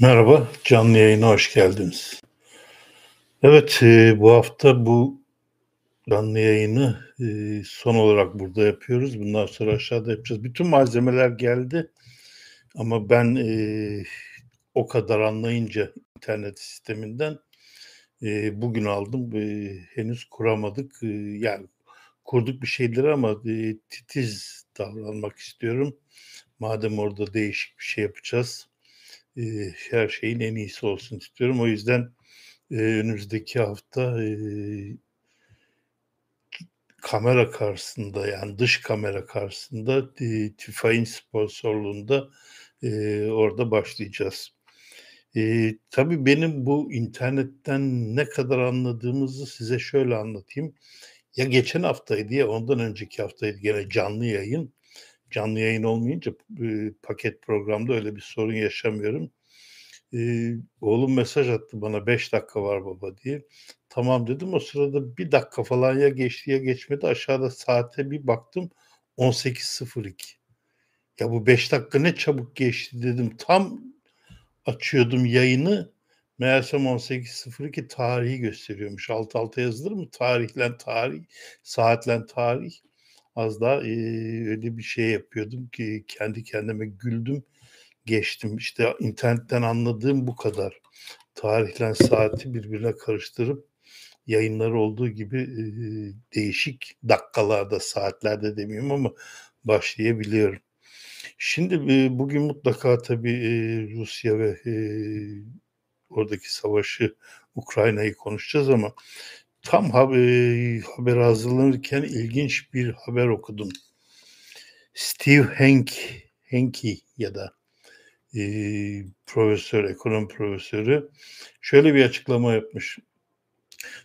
Merhaba, canlı yayına hoş geldiniz. Evet, e, bu hafta bu canlı yayını e, son olarak burada yapıyoruz. Bundan sonra aşağıda yapacağız. Bütün malzemeler geldi ama ben e, o kadar anlayınca internet sisteminden bugün aldım. Henüz kuramadık. Yani kurduk bir şeyleri ama titiz davranmak istiyorum. Madem orada değişik bir şey yapacağız her şeyin en iyisi olsun istiyorum. O yüzden önümüzdeki hafta kamera karşısında yani dış kamera karşısında e, TÜFA'nın sponsorluğunda orada başlayacağız. E, tabii benim bu internetten ne kadar anladığımızı size şöyle anlatayım. Ya geçen haftaydı ya ondan önceki haftaydı gene canlı yayın canlı yayın olmayınca e, paket programda öyle bir sorun yaşamıyorum. E, oğlum mesaj attı bana 5 dakika var baba diye. Tamam dedim o sırada bir dakika falan ya geçti ya geçmedi. Aşağıda saate bir baktım 18.02. Ya bu 5 dakika ne çabuk geçti dedim. Tam açıyordum yayını. Meğersem 18.02 tarihi gösteriyormuş. Alt alta yazılır mı? Tarihlen tarih, saatlen tarih. Az daha e, öyle bir şey yapıyordum ki kendi kendime güldüm geçtim. İşte internetten anladığım bu kadar. Tarihlen saati birbirine karıştırıp yayınlar olduğu gibi e, değişik dakikalarda, saatlerde demiyorum ama başlayabiliyorum. Şimdi e, bugün mutlaka tabii e, Rusya ve e, oradaki savaşı, Ukrayna'yı konuşacağız ama tam haber, haber hazırlanırken ilginç bir haber okudum. Steve Hank, Henke ya da e, profesör, ekonomi profesörü şöyle bir açıklama yapmış.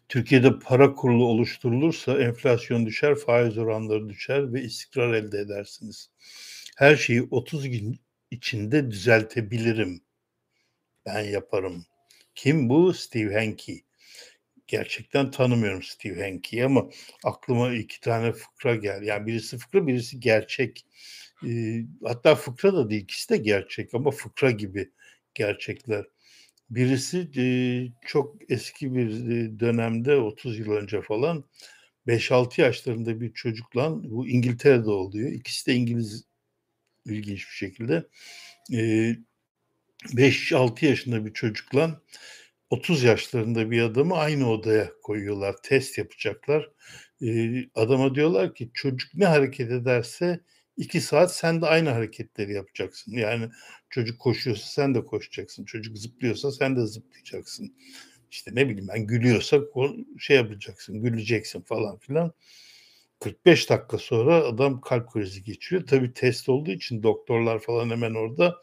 Türkiye'de para kurulu oluşturulursa enflasyon düşer, faiz oranları düşer ve istikrar elde edersiniz. Her şeyi 30 gün içinde düzeltebilirim. Ben yaparım. Kim bu? Steve Hanke gerçekten tanımıyorum Steve Hanke'yi ama aklıma iki tane fıkra gel. Yani birisi fıkra, birisi gerçek. Hatta fıkra da değil, ikisi de gerçek ama fıkra gibi gerçekler. Birisi çok eski bir dönemde 30 yıl önce falan 5-6 yaşlarında bir çocukla bu İngiltere'de oluyor. İkisi de İngiliz ilginç bir şekilde. E, 5-6 yaşında bir çocukla 30 yaşlarında bir adamı aynı odaya koyuyorlar. Test yapacaklar. Adama diyorlar ki çocuk ne hareket ederse iki saat sen de aynı hareketleri yapacaksın. Yani çocuk koşuyorsa sen de koşacaksın. Çocuk zıplıyorsa sen de zıplayacaksın. İşte ne bileyim ben gülüyorsa şey yapacaksın, güleceksin falan filan. 45 dakika sonra adam kalp krizi geçiriyor. Tabii test olduğu için doktorlar falan hemen orada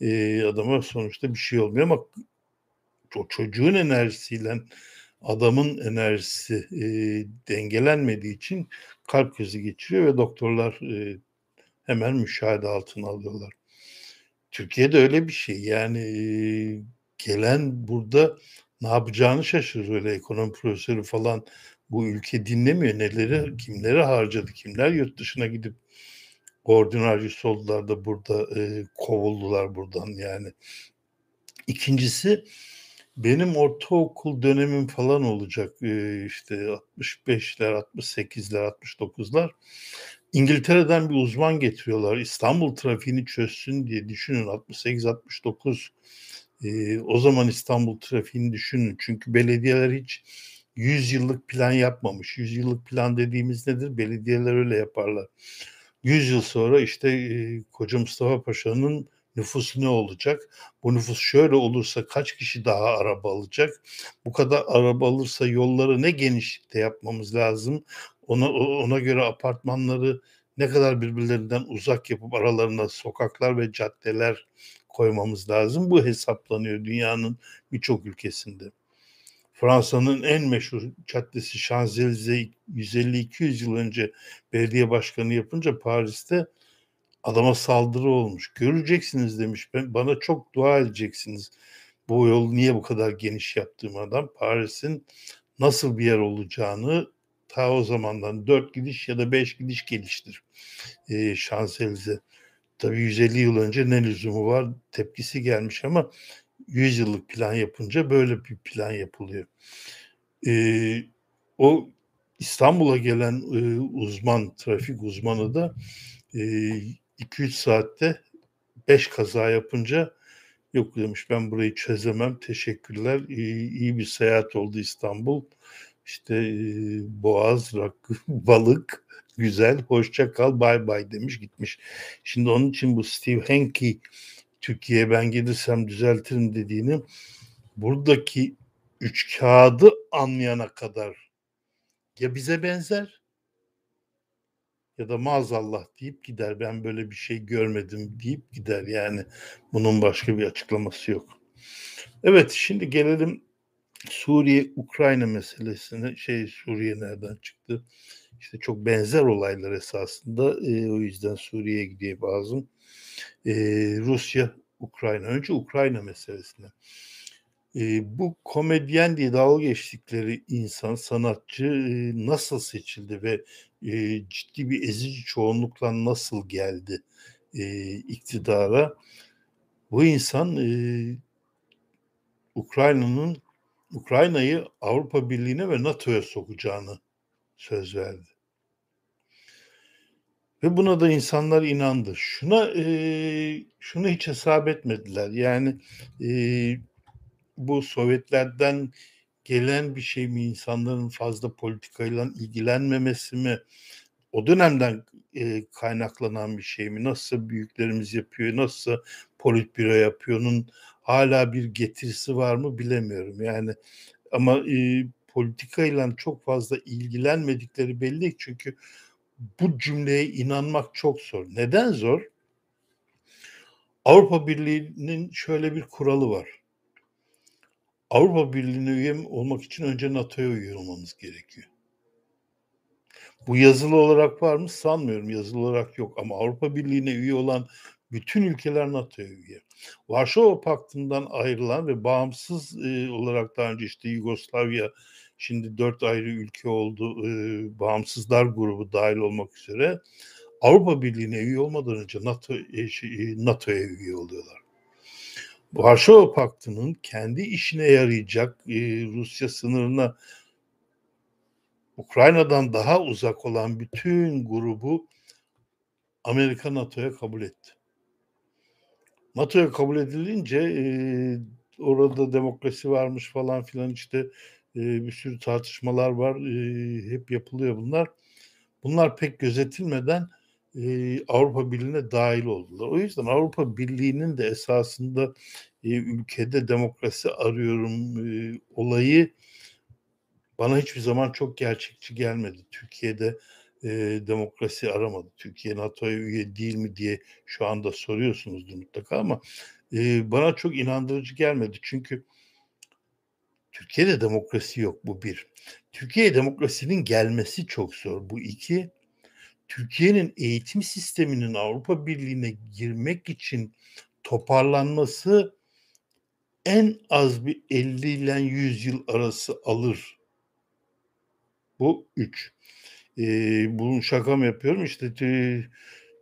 e, adama sonuçta bir şey olmuyor ama o çocuğun enerjisiyle adamın enerjisi e, dengelenmediği için kalp krizi geçiriyor ve doktorlar e, hemen müşahede altına alıyorlar. Türkiye'de öyle bir şey yani e, gelen burada ne yapacağını şaşırır öyle ekonomi profesörü falan bu ülke dinlemiyor neleri kimleri harcadı kimler yurt dışına gidip koordinatör oldular da burada e, kovuldular buradan yani. İkincisi benim ortaokul dönemim falan olacak işte 65'ler, 68'ler, 69'lar. İngiltere'den bir uzman getiriyorlar. İstanbul trafiğini çözsün diye düşünün 68-69 o zaman İstanbul trafiğini düşünün. Çünkü belediyeler hiç 100 yıllık plan yapmamış. 100 yıllık plan dediğimiz nedir? Belediyeler öyle yaparlar. 100 yıl sonra işte e, Koca Mustafa Paşa'nın nüfus ne olacak? Bu nüfus şöyle olursa kaç kişi daha araba alacak? Bu kadar araba alırsa yolları ne genişlikte yapmamız lazım? Ona ona göre apartmanları ne kadar birbirlerinden uzak yapıp aralarına sokaklar ve caddeler koymamız lazım. Bu hesaplanıyor dünyanın birçok ülkesinde. Fransa'nın en meşhur caddesi Şanzelize 150-200 yıl önce belediye başkanı yapınca Paris'te adama saldırı olmuş. Göreceksiniz demiş. Ben, bana çok dua edeceksiniz. Bu yol niye bu kadar geniş yaptığım adam Paris'in nasıl bir yer olacağını ta o zamandan dört gidiş ya da beş gidiş geliştir. Ee, Şanselize. Tabii 150 yıl önce ne lüzumu var tepkisi gelmiş ama 100 yıllık plan yapınca böyle bir plan yapılıyor. Eee, o İstanbul'a gelen, eee, uzman, trafik uzmanı da, eee, 2-3 saatte 5 kaza yapınca "Yok." demiş, "Ben burayı çözemem, teşekkürler, İyi iyi bir seyahat oldu İstanbul. İşte, boğaz, rakı, balık güzel, hoşça kal, baybay." demiş, gitmiş. Şimdi onun için bu Steve Hanke Türkiye'ye ben gelirsem düzeltirim dediğini buradaki üçkağıdı anlayana kadar ya bize benzer ya da maazallah deyip gider. Ben böyle bir şey görmedim deyip gider. Yani bunun başka bir açıklaması yok. Evet, şimdi gelelim Suriye-Ukrayna meselesine. Şey, Suriye nereden çıktı? İşte çok benzer olaylar esasında. Eee, o yüzden Suriye'ye gideyim lazım. Eee, Rusya, Ukrayna. Önce Ukrayna meselesine. Eee, bu komedyen diye dalga geçtikleri insan, sanatçı, eee, nasıl seçildi ve, eee, ciddi bir ezici çoğunlukla nasıl geldi, eee, iktidara? Bu insan, eee Ukrayna'nın Ukrayna'yı Avrupa Birliği'ne ve NATO'ya sokacağını söz verdi. Ve buna da insanlar inandı. Şuna, eee, şunu hiç hesap etmediler. Yani, eee, bu Sovyetlerden gelen bir şey mi, insanların fazla politikayla ilgilenmemesi mi, o dönemden, eee, kaynaklanan bir şey mi, nasılsa büyüklerimiz yapıyor, nasılsa politbüro yapıyor'nun hâlâ bir getirisi var mı bilemiyorum. Yani ama, eee, politikayla çok fazla ilgilenmedikleri belli çünkü bu cümleye inanmak çok zor. Neden zor? Avrupa Birliği'nin şöyle bir kuralı var. Avrupa Birliği'ne üye olmak için önce NATO'ya üye olmanız gerekiyor. Bu yazılı olarak var mı? Sanmıyorum. Yazılı olarak yok ama Avrupa Birliği'ne üye olan bütün ülkeler NATO'ya üye. Varşova Paktı'ndan ayrılan ve bağımsız, eee, olarak daha önce işte Yugoslavya, şimdi 4 ayrı ülke oldu, eee, bağımsızlar grubu dahil olmak üzere Avrupa Birliği'ne üye olmadan önce NATO, şey, NATO'ya üye oluyorlar. Varşova Paktı'nın kendi işine yarayacak, eee, Rusya sınırına Ukrayna'dan daha uzak olan bütün grubu Amerika NATO'ya kabul etti. NATO'ya kabul edilince, eee, orada demokrasi varmış falan filan işte, eee, bir sürü tartışmalar var. Eee, hep yapılıyor bunlar. Bunlar pek gözetilmeden, eee, Avrupa Birliği'ne dahil oldular. O yüzden Avrupa Birliği'nin de esasında, eee, ülkede demokrasi arıyorum, eee, olayı bana hiçbir zaman çok gerçekçi gelmedi. Türkiye'de, eee, demokrasi aramadı. Türkiye NATO'ya üye değil mi diye şu anda soruyorsunuzdur mutlaka ama, eee, bana çok inandırıcı gelmedi. Çünkü Türkiye'de demokrasi yok, bu 1. Türkiye'ye demokrasinin gelmesi çok zor, bu 2. Türkiye'nin eğitim sisteminin Avrupa Birliği'ne girmek için toparlanması en az bir 50 ile 100 yıl arası alır. Bu 3. Eee, bunu şaka yapıyorum? İşte tü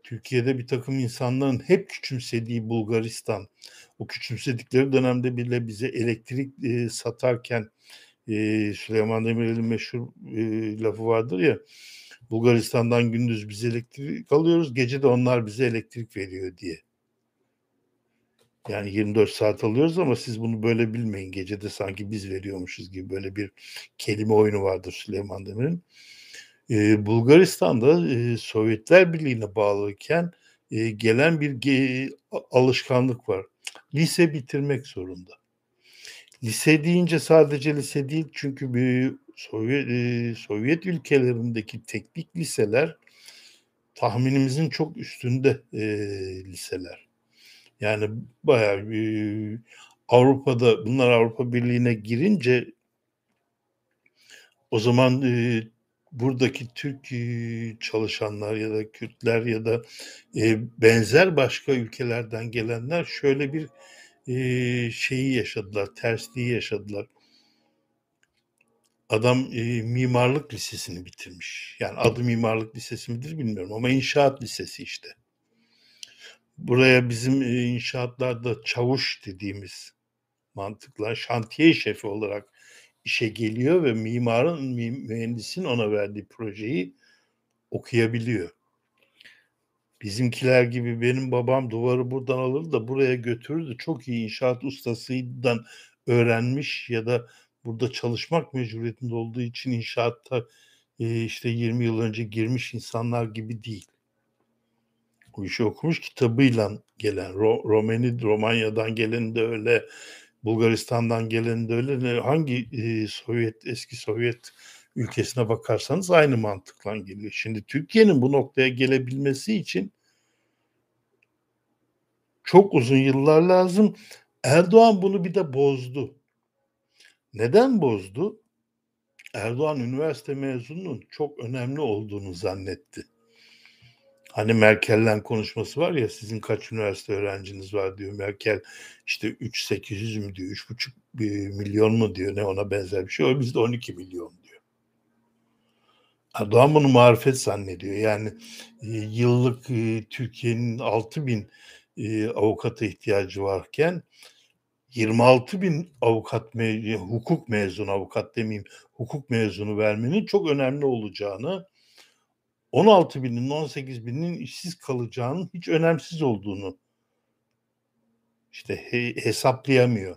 Türkiye'de birtakım insanların hep küçümsediği Bulgaristan, o küçümsedikleri dönemde bile bize elektrik, eee, satarken, eee, Süleyman Demirel'in meşhur, eee, lafı vardır ya, Bulgaristan'dan gündüz biz elektrik alıyoruz, gece de onlar bize elektrik veriyor diye. Yani 24 saat alıyoruz ama siz bunu böyle bilmeyin. Gece de sanki biz veriyormuşuz gibi böyle bir kelime oyunu vardır Süleyman Demirel'in. Eee, Bulgaristan'da, eee, Sovyetler Birliği'ne bağlıyken, eee, gelen bir ge alışkanlık var. Lise bitirmek zorunda. Lise deyince sadece lise değil çünkü bir Sovyet, eee, Sovyet ülkelerindeki teknik liseler tahminimizin çok üstünde, eee, liseler. Yani bayağı, eee, Avrupa'da bunlar Avrupa Birliği'ne girince o zaman, eee, buradaki Türk, çalışanlar ya da Kürtler ya da, eee, benzer başka ülkelerden gelenler şöyle bir, eee, şeyi yaşadılar, tersliği yaşadılar. Adam, eee, mimarlık lisesini bitirmiş. Yani adı mimarlık lisesi midir bilmiyorum ama inşaat lisesi işte. Buraya bizim, eee, inşaatlarda çavuş dediğimiz mantıkla şantiye şefi olarak işe geliyor ve mimarın, mühendisin ona verdiği projeyi okuyabiliyor. Bizimkiler gibi benim babam duvarı buradan alır da buraya götürürdü. Çok iyi inşaat ustasıydan öğrenmiş ya da burada çalışmak mecburiyetinde olduğu için inşaatta e, işte 20 yıl önce girmiş insanlar gibi değil. Bu işi okumuş kitabıyla gelen Ro- Romani Romanya'dan gelen de öyle Bulgaristan'dan gelen de öyle hangi e, Sovyet eski Sovyet ülkesine bakarsanız aynı mantıkla geliyor. Şimdi Türkiye'nin bu noktaya gelebilmesi için çok uzun yıllar lazım. Erdoğan bunu bir de bozdu. Neden bozdu? Erdoğan üniversite mezununun çok önemli olduğunu zannetti. Hani Merkel'le konuşması var ya sizin kaç üniversite öğrenciniz var diyor. Merkel işte 3800 mü diyor, 3,5 milyon mu diyor ne ona benzer bir şey. O bizde 12 milyon diyor. Erdoğan bunu marifet zannediyor. Yani e, yıllık e, Türkiye'nin 6 bin e, avukata ihtiyacı varken 26 bin avukat me hukuk mezunu avukat demeyeyim hukuk mezunu vermenin çok önemli olacağını 16 binin 18 binin işsiz kalacağının hiç önemsiz olduğunu işte he, hesaplayamıyor.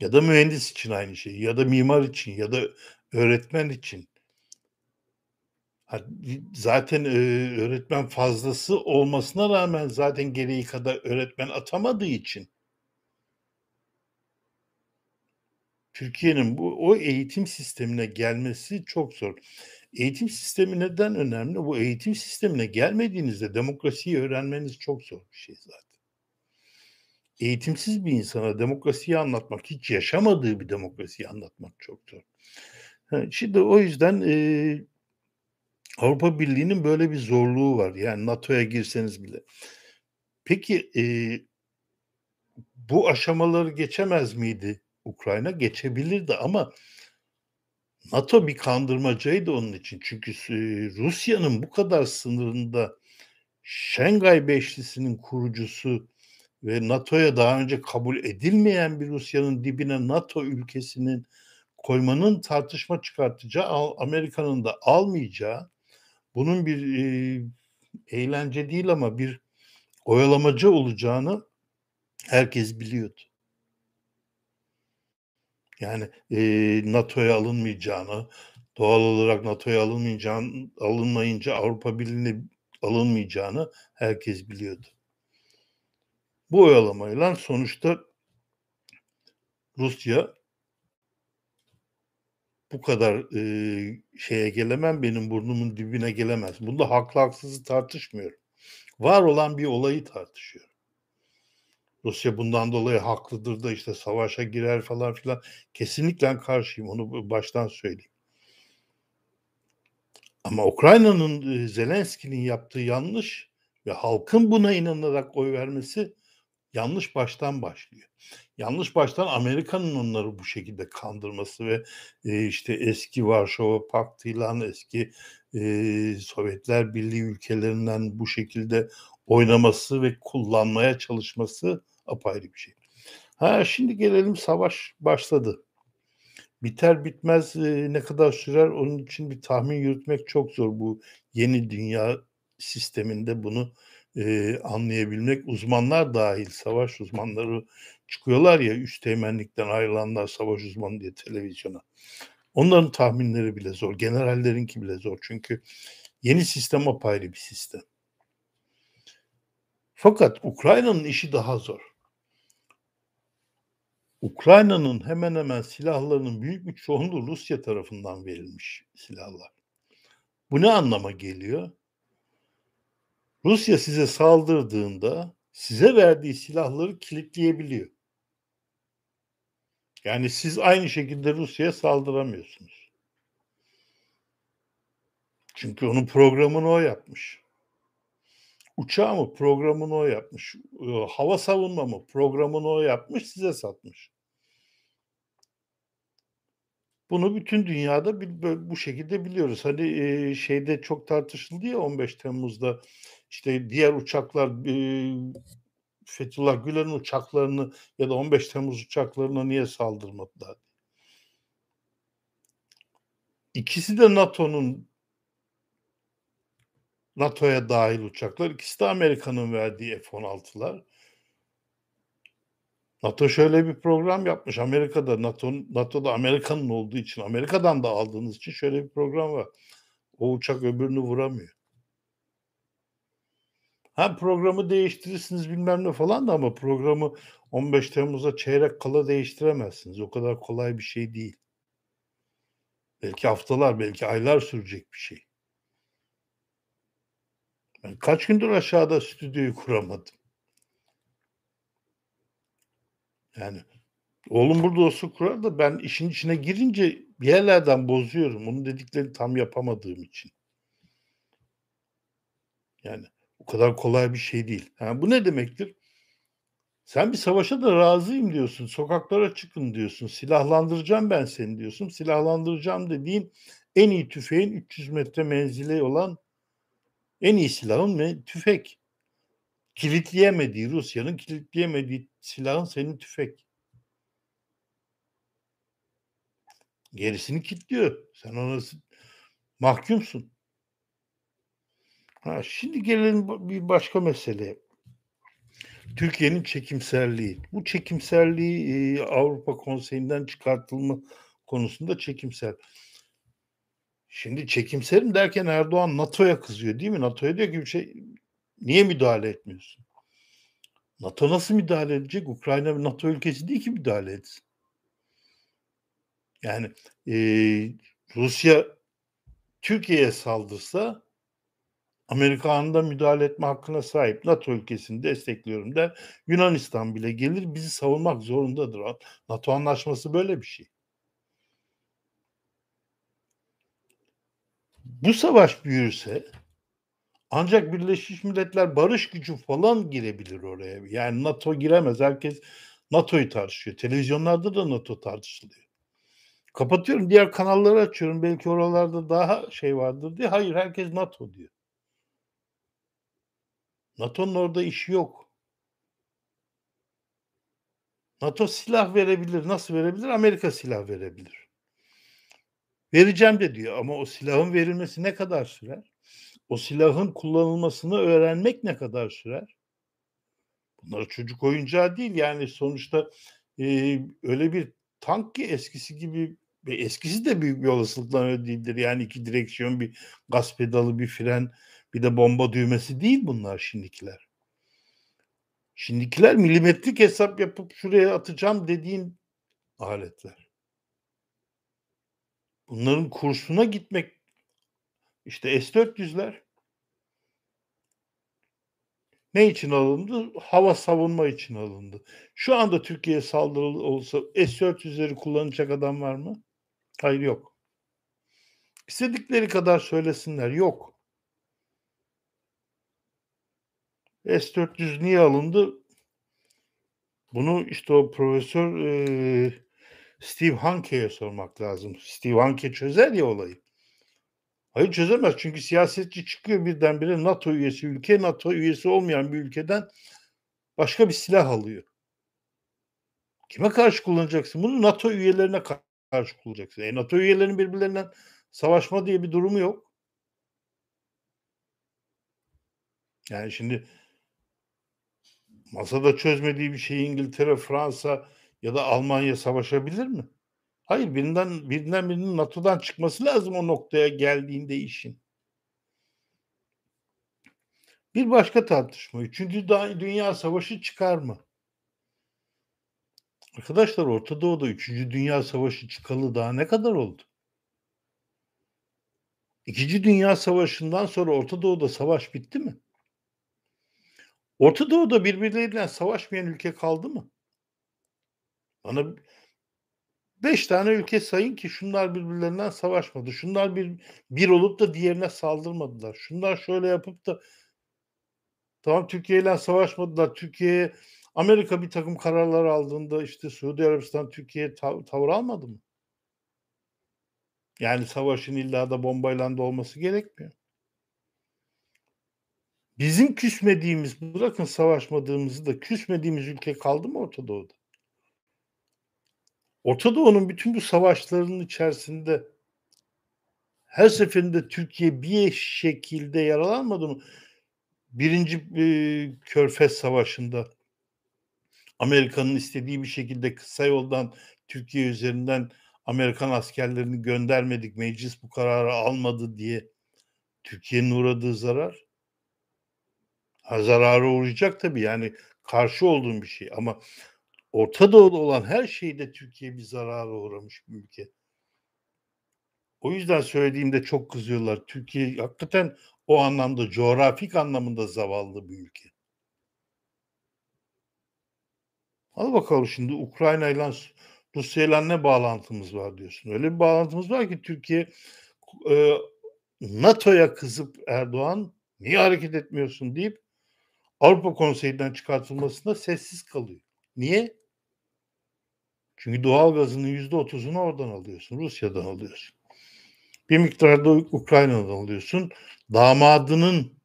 Ya da mühendis için aynı şey ya da mimar için ya da öğretmen için. Zaten e, öğretmen fazlası olmasına rağmen zaten gereği kadar öğretmen atamadığı için Türkiye'nin bu o eğitim sistemine gelmesi çok zor. Eğitim sistemi neden önemli? Bu eğitim sistemine gelmediğinizde demokrasiyi öğrenmeniz çok zor bir şey zaten. Eğitimsiz bir insana demokrasiyi anlatmak, hiç yaşamadığı bir demokrasiyi anlatmak çok zor. Şimdi o yüzden e, Avrupa Birliği'nin böyle bir zorluğu var. Yani NATO'ya girseniz bile. Peki e, bu aşamaları geçemez miydi Ukrayna? Geçebilirdi ama NATO bir kandırmacaydı onun için. Çünkü Rusya'nın bu kadar sınırında Şengay Beşlisi'nin kurucusu ve NATO'ya daha önce kabul edilmeyen bir Rusya'nın dibine NATO ülkesinin koymanın tartışma çıkartacağı, Amerika'nın da almayacağı, bunun bir e, eğlence değil ama bir oyalamacı olacağını herkes biliyordu. Yani e, NATO'ya alınmayacağını, doğal olarak NATO'ya alınmayacağını, alınmayınca Avrupa Birliği'ne alınmayacağını herkes biliyordu. Bu oyalamayla sonuçta Rusya bu kadar e, şeye gelemem, benim burnumun dibine gelemez. Bunda haklı haksızı tartışmıyorum. Var olan bir olayı tartışıyor. Rusya bundan dolayı haklıdır da işte savaşa girer falan filan. Kesinlikle karşıyım onu baştan söyleyeyim. Ama Ukrayna'nın Zelenski'nin yaptığı yanlış ve halkın buna inanarak oy vermesi yanlış baştan başlıyor. Yanlış baştan Amerika'nın onları bu şekilde kandırması ve e, işte eski Varşova Paktı'yla eski e, Sovyetler Birliği ülkelerinden bu şekilde oynaması ve kullanmaya çalışması apayrı bir şey. Ha şimdi gelelim savaş başladı. Biter bitmez e, ne kadar sürer onun için bir tahmin yürütmek çok zor bu yeni dünya sisteminde bunu e, anlayabilmek. Uzmanlar dahil savaş uzmanları çıkıyorlar ya üst teğmenlikten ayrılanlar savaş uzmanı diye televizyona. Onların tahminleri bile zor. Generallerinki bile zor. Çünkü yeni sistem apayrı bir sistem. Fakat Ukrayna'nın işi daha zor. Ukrayna'nın hemen hemen silahlarının büyük bir çoğunluğu Rusya tarafından verilmiş silahlar. Bu ne anlama geliyor? Rusya size saldırdığında size verdiği silahları kilitleyebiliyor. Yani siz aynı şekilde Rusya'ya saldıramıyorsunuz. Çünkü onun programını o yapmış. Uçağı mı programını o yapmış. Hava savunma mı programını o yapmış size satmış. Bunu bütün dünyada bu şekilde biliyoruz. Hani şeyde çok tartışıldı ya 15 Temmuz'da işte diğer uçaklar Fethullah Gülen'in uçaklarını ya da 15 Temmuz uçaklarına niye saldırmadılar? İkisi de NATO'nun NATO'ya dahil uçaklar. İkisi de Amerika'nın verdiği F-16'lar. NATO şöyle bir program yapmış. Amerika'da NATO NATO'da Amerika'nın olduğu için, Amerika'dan da aldığınız için şöyle bir program var. O uçak öbürünü vuramıyor. Ha programı değiştirirsiniz bilmem ne falan da ama programı 15 Temmuz'a çeyrek kala değiştiremezsiniz. O kadar kolay bir şey değil. Belki haftalar, belki aylar sürecek bir şey. Ben kaç gündür aşağıda stüdyoyu kuramadım. Yani oğlum burada olsa kurar da ben işin içine girince bir yerlerden bozuyorum. Onun dediklerini tam yapamadığım için. Yani o kadar kolay bir şey değil. Yani bu ne demektir? Sen bir savaşa da razıyım diyorsun. Sokaklara çıkın diyorsun. Silahlandıracağım ben seni diyorsun. Silahlandıracağım dediğin en iyi tüfeğin 300 metre menzili olan en iyi silahın ve tüfek. Kilitleyemediği, Rusya'nın kilitleyemediği silahın senin tüfek. Gerisini kilitliyor. Sen ona mahkumsun. Ha, şimdi gelelim bir başka meseleye. Türkiye'nin çekimserliği. Bu çekimserliği Avrupa Konseyi'nden çıkartılma konusunda çekimser. Şimdi çekimserim derken Erdoğan NATO'ya kızıyor değil mi? NATO'ya diyor ki bir şey niye müdahale etmiyorsun? NATO nasıl müdahale edecek? Ukrayna bir NATO ülkesi değil ki müdahale etsin. Yani e, Rusya Türkiye'ye saldırsa Amerika anında müdahale etme hakkına sahip. NATO ülkesini destekliyorum der. Yunanistan bile gelir bizi savunmak zorundadır. NATO anlaşması böyle bir şey. Bu savaş büyürse ancak Birleşmiş Milletler barış gücü falan girebilir oraya. Yani NATO giremez. Herkes NATO'yu tartışıyor. Televizyonlarda da NATO tartışılıyor. Kapatıyorum. Diğer kanalları açıyorum. Belki oralarda daha şey vardır diye. Hayır herkes NATO diyor. NATO'nun orada işi yok. NATO silah verebilir. Nasıl verebilir? Amerika silah verebilir. Vereceğim de diyor ama o silahın verilmesi ne kadar sürer? O silahın kullanılmasını öğrenmek ne kadar sürer? Bunlar çocuk oyuncağı değil yani sonuçta e, öyle bir tank ki eskisi gibi ve eskisi de büyük bir olasılıkla öyle değildir. Yani iki direksiyon, bir gaz pedalı, bir fren, bir de bomba düğmesi değil bunlar şimdikiler. Şimdikiler milimetrik hesap yapıp şuraya atacağım dediğin aletler. Bunların kursuna gitmek işte S-400'ler ne için alındı? Hava savunma için alındı. Şu anda Türkiye'ye saldırı olsa S-400'leri kullanacak adam var mı? Hayır yok. İstedikleri kadar söylesinler. Yok. S-400 niye alındı? Bunu işte o profesör e, Steve Hanke'ye sormak lazım. Steve Hanke çözer ya olayı. Hayır çözemez çünkü siyasetçi çıkıyor birdenbire NATO üyesi ülke, NATO üyesi olmayan bir ülkeden başka bir silah alıyor. Kime karşı kullanacaksın? Bunu NATO üyelerine karşı kullanacaksın. E, NATO üyelerinin birbirlerinden savaşma diye bir durumu yok. Yani şimdi masada çözmediği bir şeyi İngiltere, Fransa ya da Almanya savaşabilir mi? Hayır birinden birinden birinin NATO'dan çıkması lazım o noktaya geldiğinde işin. Bir başka tartışma. Üçüncü Dünya Savaşı çıkar mı? Arkadaşlar Orta Doğu'da Üçüncü Dünya Savaşı çıkalı daha ne kadar oldu? İkinci Dünya Savaşı'ndan sonra Orta Doğu'da savaş bitti mi? Orta Doğu'da birbirleriyle savaşmayan ülke kaldı mı? Bana 5 tane ülke sayın ki şunlar birbirlerinden savaşmadı. Şunlar bir bir olup da diğerine saldırmadılar. Şunlar şöyle yapıp da tamam Türkiye ile savaşmadılar. Türkiye'ye Amerika bir takım kararlar aldığında işte Suudi Arabistan Türkiye'ye tav- tavır almadı mı? Yani savaşın illa da bombayla da olması gerekmiyor. Bizim küsmediğimiz, bırakın savaşmadığımızı da küsmediğimiz ülke kaldı mı Orta Doğu'da? Orta Doğu'nun bütün bu savaşlarının içerisinde her seferinde Türkiye bir şekilde yaralanmadı mı? Birinci e, Körfez Savaşı'nda Amerika'nın istediği bir şekilde kısa yoldan Türkiye üzerinden Amerikan askerlerini göndermedik, meclis bu kararı almadı diye Türkiye'nin uğradığı zarar ha, zarara uğrayacak tabii yani karşı olduğum bir şey ama Orta Doğu'da olan her şeyde Türkiye bir zarara uğramış bir ülke. O yüzden söylediğimde çok kızıyorlar. Türkiye hakikaten o anlamda coğrafik anlamında zavallı bir ülke. Al bakalım şimdi Ukrayna ile Rusya ile ne bağlantımız var diyorsun. Öyle bir bağlantımız var ki Türkiye e, NATO'ya kızıp Erdoğan niye hareket etmiyorsun deyip Avrupa Konseyi'nden çıkartılmasında sessiz kalıyor. Niye? Çünkü doğal gazının yüzde otuzunu oradan alıyorsun. Rusya'dan alıyorsun. Bir miktar da Ukrayna'dan alıyorsun. Damadının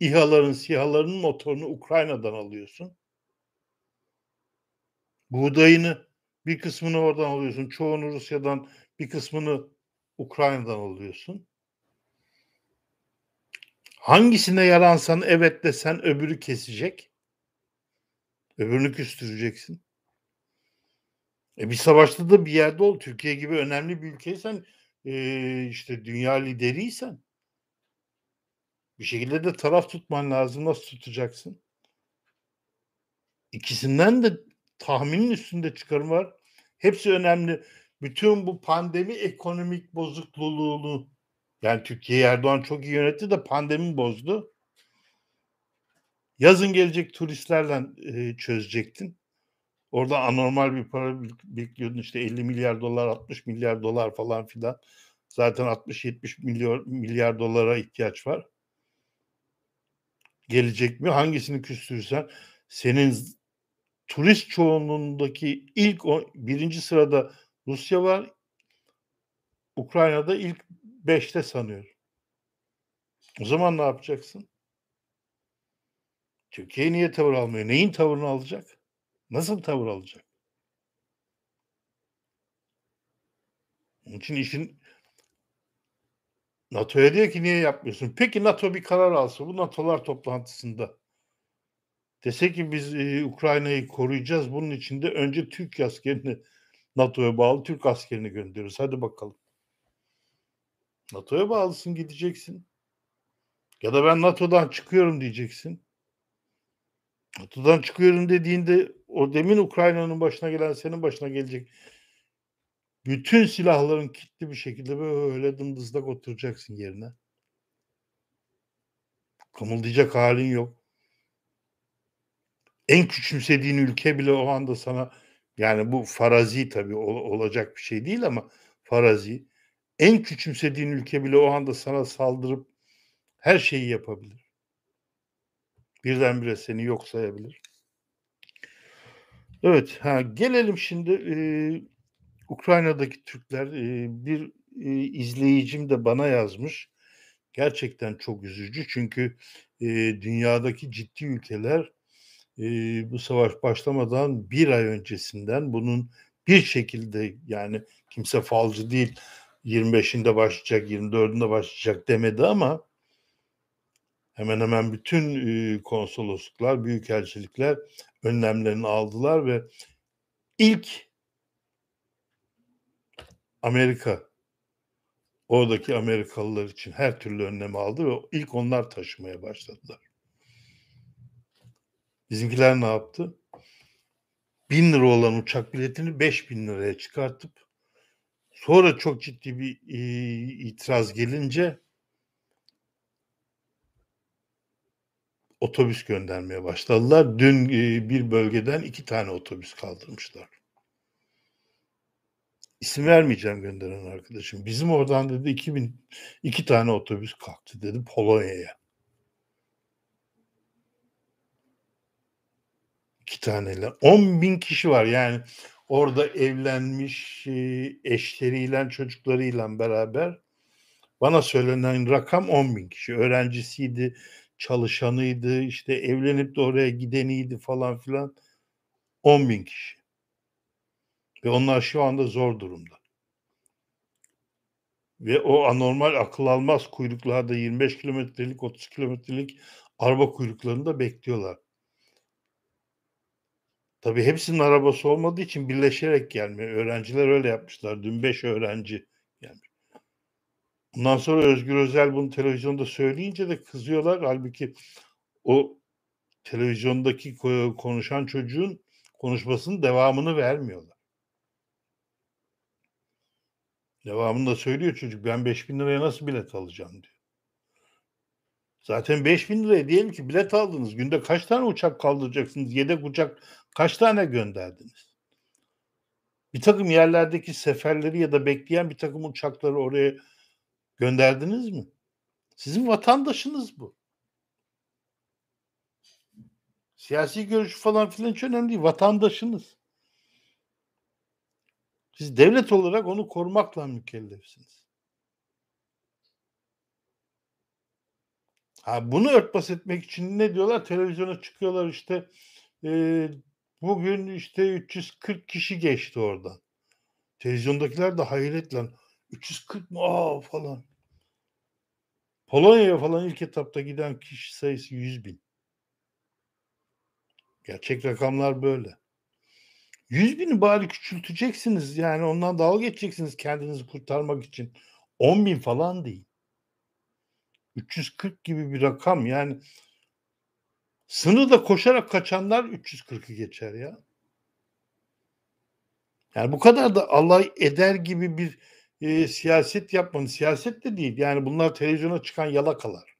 İHA'ların, SİHA'ların motorunu Ukrayna'dan alıyorsun. Buğdayını bir kısmını oradan alıyorsun. Çoğunu Rusya'dan, bir kısmını Ukrayna'dan alıyorsun. Hangisine yaransan evet desen öbürü kesecek. Öbürünü küstüreceksin. E bir savaşta da bir yerde ol. Türkiye gibi önemli bir ülkeysen e, işte dünya lideriysen bir şekilde de taraf tutman lazım. Nasıl tutacaksın? İkisinden de tahminin üstünde çıkarım var. Hepsi önemli. Bütün bu pandemi ekonomik bozukluğunu yani Türkiye Erdoğan çok iyi yönetti de pandemi bozdu. Yazın gelecek turistlerle e, çözecektin. Orada anormal bir para bekliyordun işte 50 milyar dolar 60 milyar dolar falan filan. Zaten 60-70 milyar, milyar dolara ihtiyaç var. Gelecek mi? Hangisini küstürürsen senin turist çoğunluğundaki ilk o, birinci sırada Rusya var. Ukrayna'da ilk beşte sanıyorum. O zaman ne yapacaksın? Türkiye niye tavır almıyor? Neyin tavırını alacak? Nasıl tavır alacak? Onun için işin NATO'ya diyor ki niye yapmıyorsun? Peki NATO bir karar alsa bu NATO'lar toplantısında dese ki biz e, Ukrayna'yı koruyacağız. Bunun için de önce Türk askerini NATO'ya bağlı Türk askerini gönderiyoruz. Hadi bakalım. NATO'ya bağlısın gideceksin. Ya da ben NATO'dan çıkıyorum diyeceksin. NATO'dan çıkıyorum dediğinde o demin Ukrayna'nın başına gelen senin başına gelecek. Bütün silahların kilitli bir şekilde böyle dımdızlak oturacaksın yerine. Kımıldayacak halin yok. En küçümsediğin ülke bile o anda sana yani bu farazi tabii olacak bir şey değil ama farazi en küçümsediğin ülke bile o anda sana saldırıp her şeyi yapabilir. Birdenbire seni yok sayabilir. Evet, ha, gelelim şimdi e, Ukrayna'daki Türkler e, bir e, izleyicim de bana yazmış. Gerçekten çok üzücü çünkü e, dünyadaki ciddi ülkeler e, bu savaş başlamadan bir ay öncesinden bunun bir şekilde yani kimse falcı değil 25'inde başlayacak, 24'ünde başlayacak demedi ama hemen hemen bütün e, konsolosluklar, büyükelçilikler önlemlerini aldılar ve ilk Amerika oradaki Amerikalılar için her türlü önlemi aldı ve ilk onlar taşımaya başladılar. Bizimkiler ne yaptı? Bin lira olan uçak biletini beş bin liraya çıkartıp Sonra çok ciddi bir itiraz gelince otobüs göndermeye başladılar. Dün e, bir bölgeden iki tane otobüs kaldırmışlar. İsim vermeyeceğim gönderen arkadaşım. Bizim oradan dedi 2000 iki tane otobüs kalktı dedi Polonya'ya. İki taneyle. 10 bin kişi var yani orada evlenmiş eşleriyle çocuklarıyla beraber bana söylenen rakam 10 bin kişi. Öğrencisiydi, çalışanıydı, işte evlenip de oraya gideniydi falan filan. 10 bin kişi. Ve onlar şu anda zor durumda. Ve o anormal akıl almaz kuyruklarda 25 kilometrelik 30 kilometrelik araba kuyruklarında bekliyorlar. Tabii hepsinin arabası olmadığı için birleşerek gelmiyor. Öğrenciler öyle yapmışlar. Dün 5 öğrenci gelmiş. Ondan sonra Özgür Özel bunu televizyonda söyleyince de kızıyorlar. Halbuki o televizyondaki konuşan çocuğun konuşmasının devamını vermiyorlar. Devamında söylüyor çocuk ben 5 bin liraya nasıl bilet alacağım diyor. Zaten 5 bin liraya diyelim ki bilet aldınız. Günde kaç tane uçak kaldıracaksınız? Yedek uçak kaç tane gönderdiniz? Bir takım yerlerdeki seferleri ya da bekleyen bir takım uçakları oraya gönderdiniz mi? Sizin vatandaşınız bu. Siyasi görüşü falan filan hiç önemli değil. Vatandaşınız. Siz devlet olarak onu korumakla mükellefsiniz. Ha, bunu örtbas etmek için ne diyorlar? Televizyona çıkıyorlar işte e, bugün işte 340 kişi geçti oradan. Televizyondakiler de hayretle 340 mu aa falan. Polonya'ya falan ilk etapta giden kişi sayısı 100 bin. Gerçek rakamlar böyle. 100 bini bari küçülteceksiniz. Yani ondan dalga geçeceksiniz kendinizi kurtarmak için. 10 bin falan değil. 340 gibi bir rakam yani sınırda koşarak kaçanlar 340'ı geçer ya. Yani bu kadar da alay eder gibi bir e, siyaset yapmanın siyaset de değil. Yani bunlar televizyona çıkan yalakalar.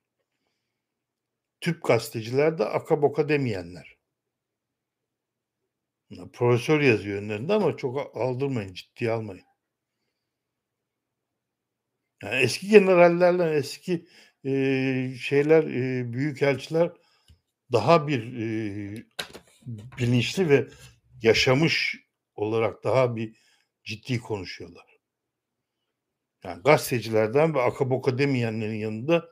Tüp gazeteciler de akaboka demeyenler. Profesör yazıyor önlerinde ama çok aldırmayın, ciddiye almayın. Yani eski generallerle eski e, şeyler, e, büyükelçiler daha bir e, bilinçli ve yaşamış olarak daha bir ciddi konuşuyorlar. Yani gazetecilerden ve akaboka demeyenlerin yanında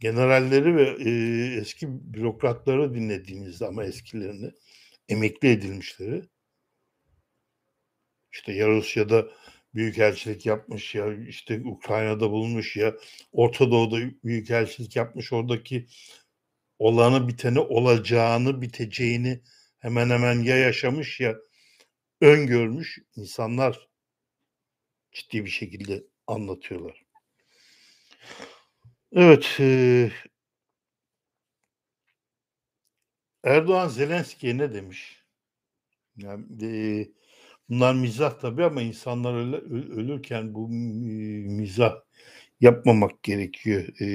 generalleri ve e, eski bürokratları dinlediğinizde ama eskilerini emekli edilmişleri. İşte ya Rusya'da büyükelçilik yapmış ya işte Ukrayna'da bulunmuş ya Orta Doğu'da büyükelçilik yapmış. Oradaki olanı biteni olacağını biteceğini hemen hemen ya yaşamış ya öngörmüş insanlar ciddi bir şekilde anlatıyorlar. Evet, e, Erdoğan Zelenski'ye ne demiş? Yani, e, bunlar mizah tabii ama insanlar ölürken bu mizah yapmamak gerekiyor. E,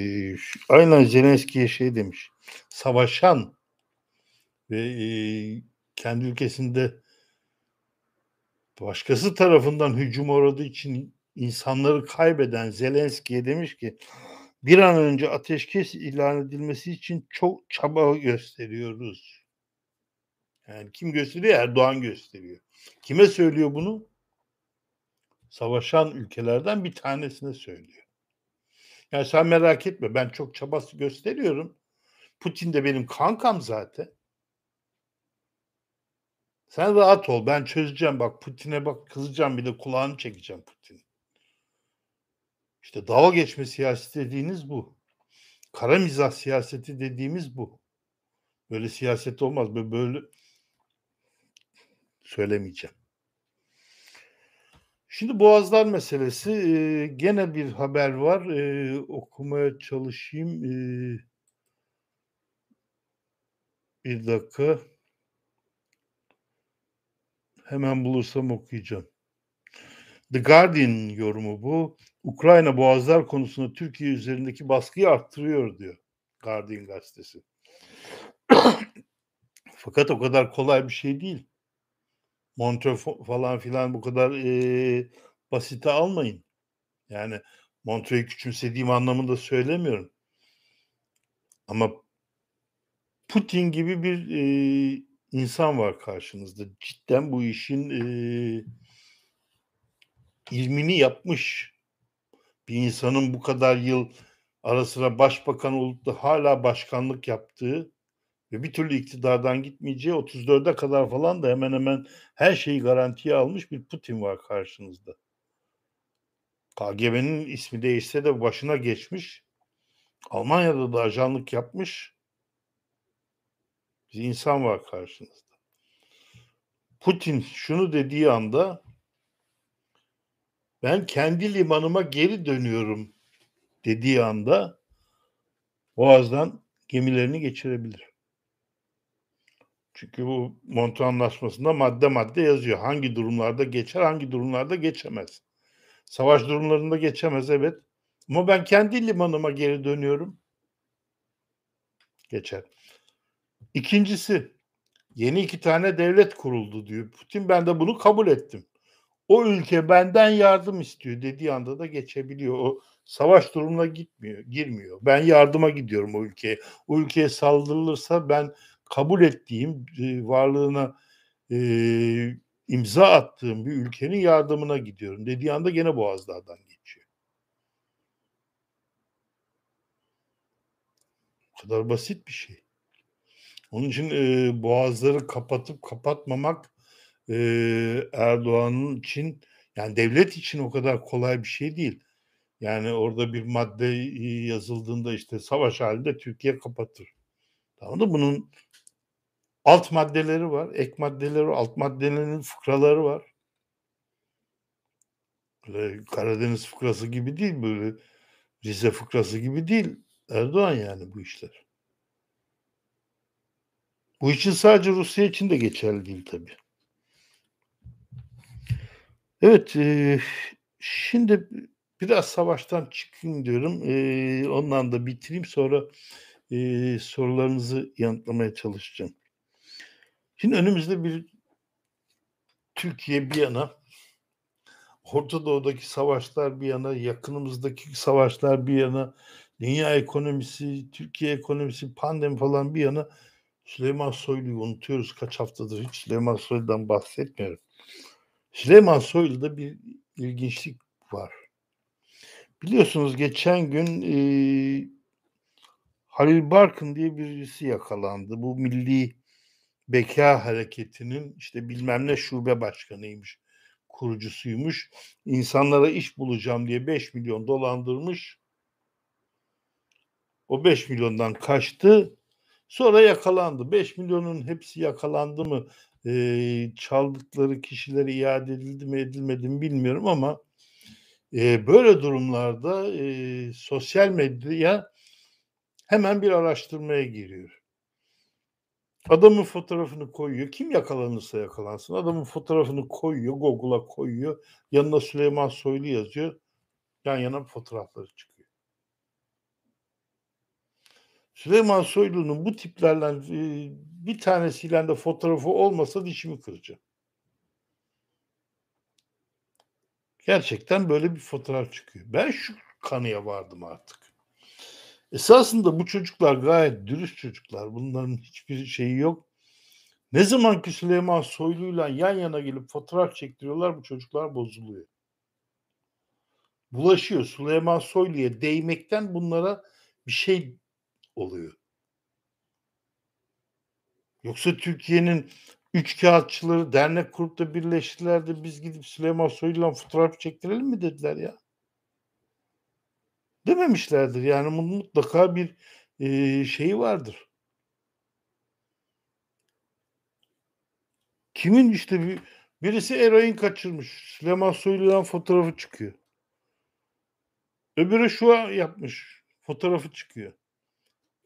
aynen Zelenski'ye şey demiş. Savaşan ve e, kendi ülkesinde başkası tarafından hücum uğradığı için insanları kaybeden Zelenski'ye demiş ki bir an önce ateşkes ilan edilmesi için çok çaba gösteriyoruz. Yani kim gösteriyor? Erdoğan gösteriyor. Kime söylüyor bunu? Savaşan ülkelerden bir tanesine söylüyor. Yani sen merak etme ben çok çabası gösteriyorum. Putin de benim kankam zaten. Sen rahat ol ben çözeceğim bak Putin'e bak kızacağım bir de kulağını çekeceğim Putin. İşte dalga geçme siyaseti dediğiniz bu. Kara mizah siyaseti dediğimiz bu. Böyle siyaset olmaz. Böyle, böyle söylemeyeceğim. Şimdi Boğazlar meselesi e, gene bir haber var. E, okumaya çalışayım. E, bir dakika. Hemen bulursam okuyacağım. The Guardian yorumu bu. Ukrayna boğazlar konusunda Türkiye üzerindeki baskıyı arttırıyor diyor Guardian gazetesi. Fakat o kadar kolay bir şey değil. Montreux falan filan bu kadar e, basite almayın. Yani Montreux'u küçümsediğim anlamında söylemiyorum. Ama Putin gibi bir e, insan var karşınızda. Cidden bu işin e, ilmini yapmış bir insanın bu kadar yıl ara sıra başbakan olup da hala başkanlık yaptığı ve bir türlü iktidardan gitmeyeceği 34'e kadar falan da hemen hemen her şeyi garantiye almış bir Putin var karşınızda. KGB'nin ismi değişse de başına geçmiş. Almanya'da da ajanlık yapmış. Bir insan var karşınızda. Putin şunu dediği anda ben kendi limanıma geri dönüyorum dediği anda Boğaz'dan gemilerini geçirebilir. Çünkü bu Montreux Anlaşması'nda madde madde yazıyor. Hangi durumlarda geçer, hangi durumlarda geçemez. Savaş durumlarında geçemez evet. Ama ben kendi limanıma geri dönüyorum. Geçer. İkincisi, yeni iki tane devlet kuruldu diyor Putin. Ben de bunu kabul ettim. O ülke benden yardım istiyor dediği anda da geçebiliyor. O savaş durumuna gitmiyor, girmiyor. Ben yardıma gidiyorum o ülkeye. O ülkeye saldırılırsa ben kabul ettiğim varlığına e, imza attığım bir ülkenin yardımına gidiyorum dediği anda gene Boğazlar'dan geçiyor. Bu kadar basit bir şey. Onun için e, boğazları kapatıp kapatmamak e, Erdoğan'ın için yani devlet için o kadar kolay bir şey değil. Yani orada bir madde yazıldığında işte savaş halinde Türkiye kapatır. Tamam da bunun alt maddeleri var, ek maddeleri, alt maddelerinin fıkraları var. Böyle Karadeniz fıkrası gibi değil, böyle Rize fıkrası gibi değil. Erdoğan yani bu işler. Bu için sadece Rusya için de geçerli değil tabii. Evet, e, şimdi biraz savaştan çıkayım diyorum. E, ondan da bitireyim sonra e, sorularınızı yanıtlamaya çalışacağım. Şimdi önümüzde bir Türkiye bir yana, Orta Doğu'daki savaşlar bir yana, yakınımızdaki savaşlar bir yana, dünya ekonomisi, Türkiye ekonomisi, pandemi falan bir yana Süleyman Soylu'yu unutuyoruz kaç haftadır hiç Süleyman Soylu'dan bahsetmiyorum. Süleyman Soylu'da bir ilginçlik var. Biliyorsunuz geçen gün e, Halil Barkın diye birisi yakalandı. Bu milli Beka Hareketi'nin işte bilmem ne şube başkanıymış, kurucusuymuş. İnsanlara iş bulacağım diye 5 milyon dolandırmış. O 5 milyondan kaçtı. Sonra yakalandı. 5 milyonun hepsi yakalandı mı? E, çaldıkları kişilere iade edildi mi edilmedi mi bilmiyorum ama e, böyle durumlarda e, sosyal medya hemen bir araştırmaya giriyor. Adamın fotoğrafını koyuyor. Kim yakalanırsa yakalansın. Adamın fotoğrafını koyuyor. Google'a koyuyor. Yanına Süleyman Soylu yazıyor. Yan yana fotoğrafları çıkıyor. Süleyman Soylu'nun bu tiplerle bir tanesiyle de fotoğrafı olmasa dişimi kıracağım. Gerçekten böyle bir fotoğraf çıkıyor. Ben şu kanıya vardım artık. Esasında bu çocuklar gayet dürüst çocuklar. Bunların hiçbir şeyi yok. Ne zaman ki Süleyman Soylu'yla yan yana gelip fotoğraf çektiriyorlar bu çocuklar bozuluyor. Bulaşıyor. Süleyman Soylu'ya değmekten bunlara bir şey oluyor. Yoksa Türkiye'nin üç kağıtçıları dernek kurup da birleştiler de biz gidip Süleyman Soylu'yla fotoğraf çektirelim mi dediler ya dememişlerdir. Yani mutlaka bir e, şeyi vardır. Kimin işte bir, birisi eroin kaçırmış. Süleyman Soylu'dan fotoğrafı çıkıyor. Öbürü şu an yapmış. Fotoğrafı çıkıyor.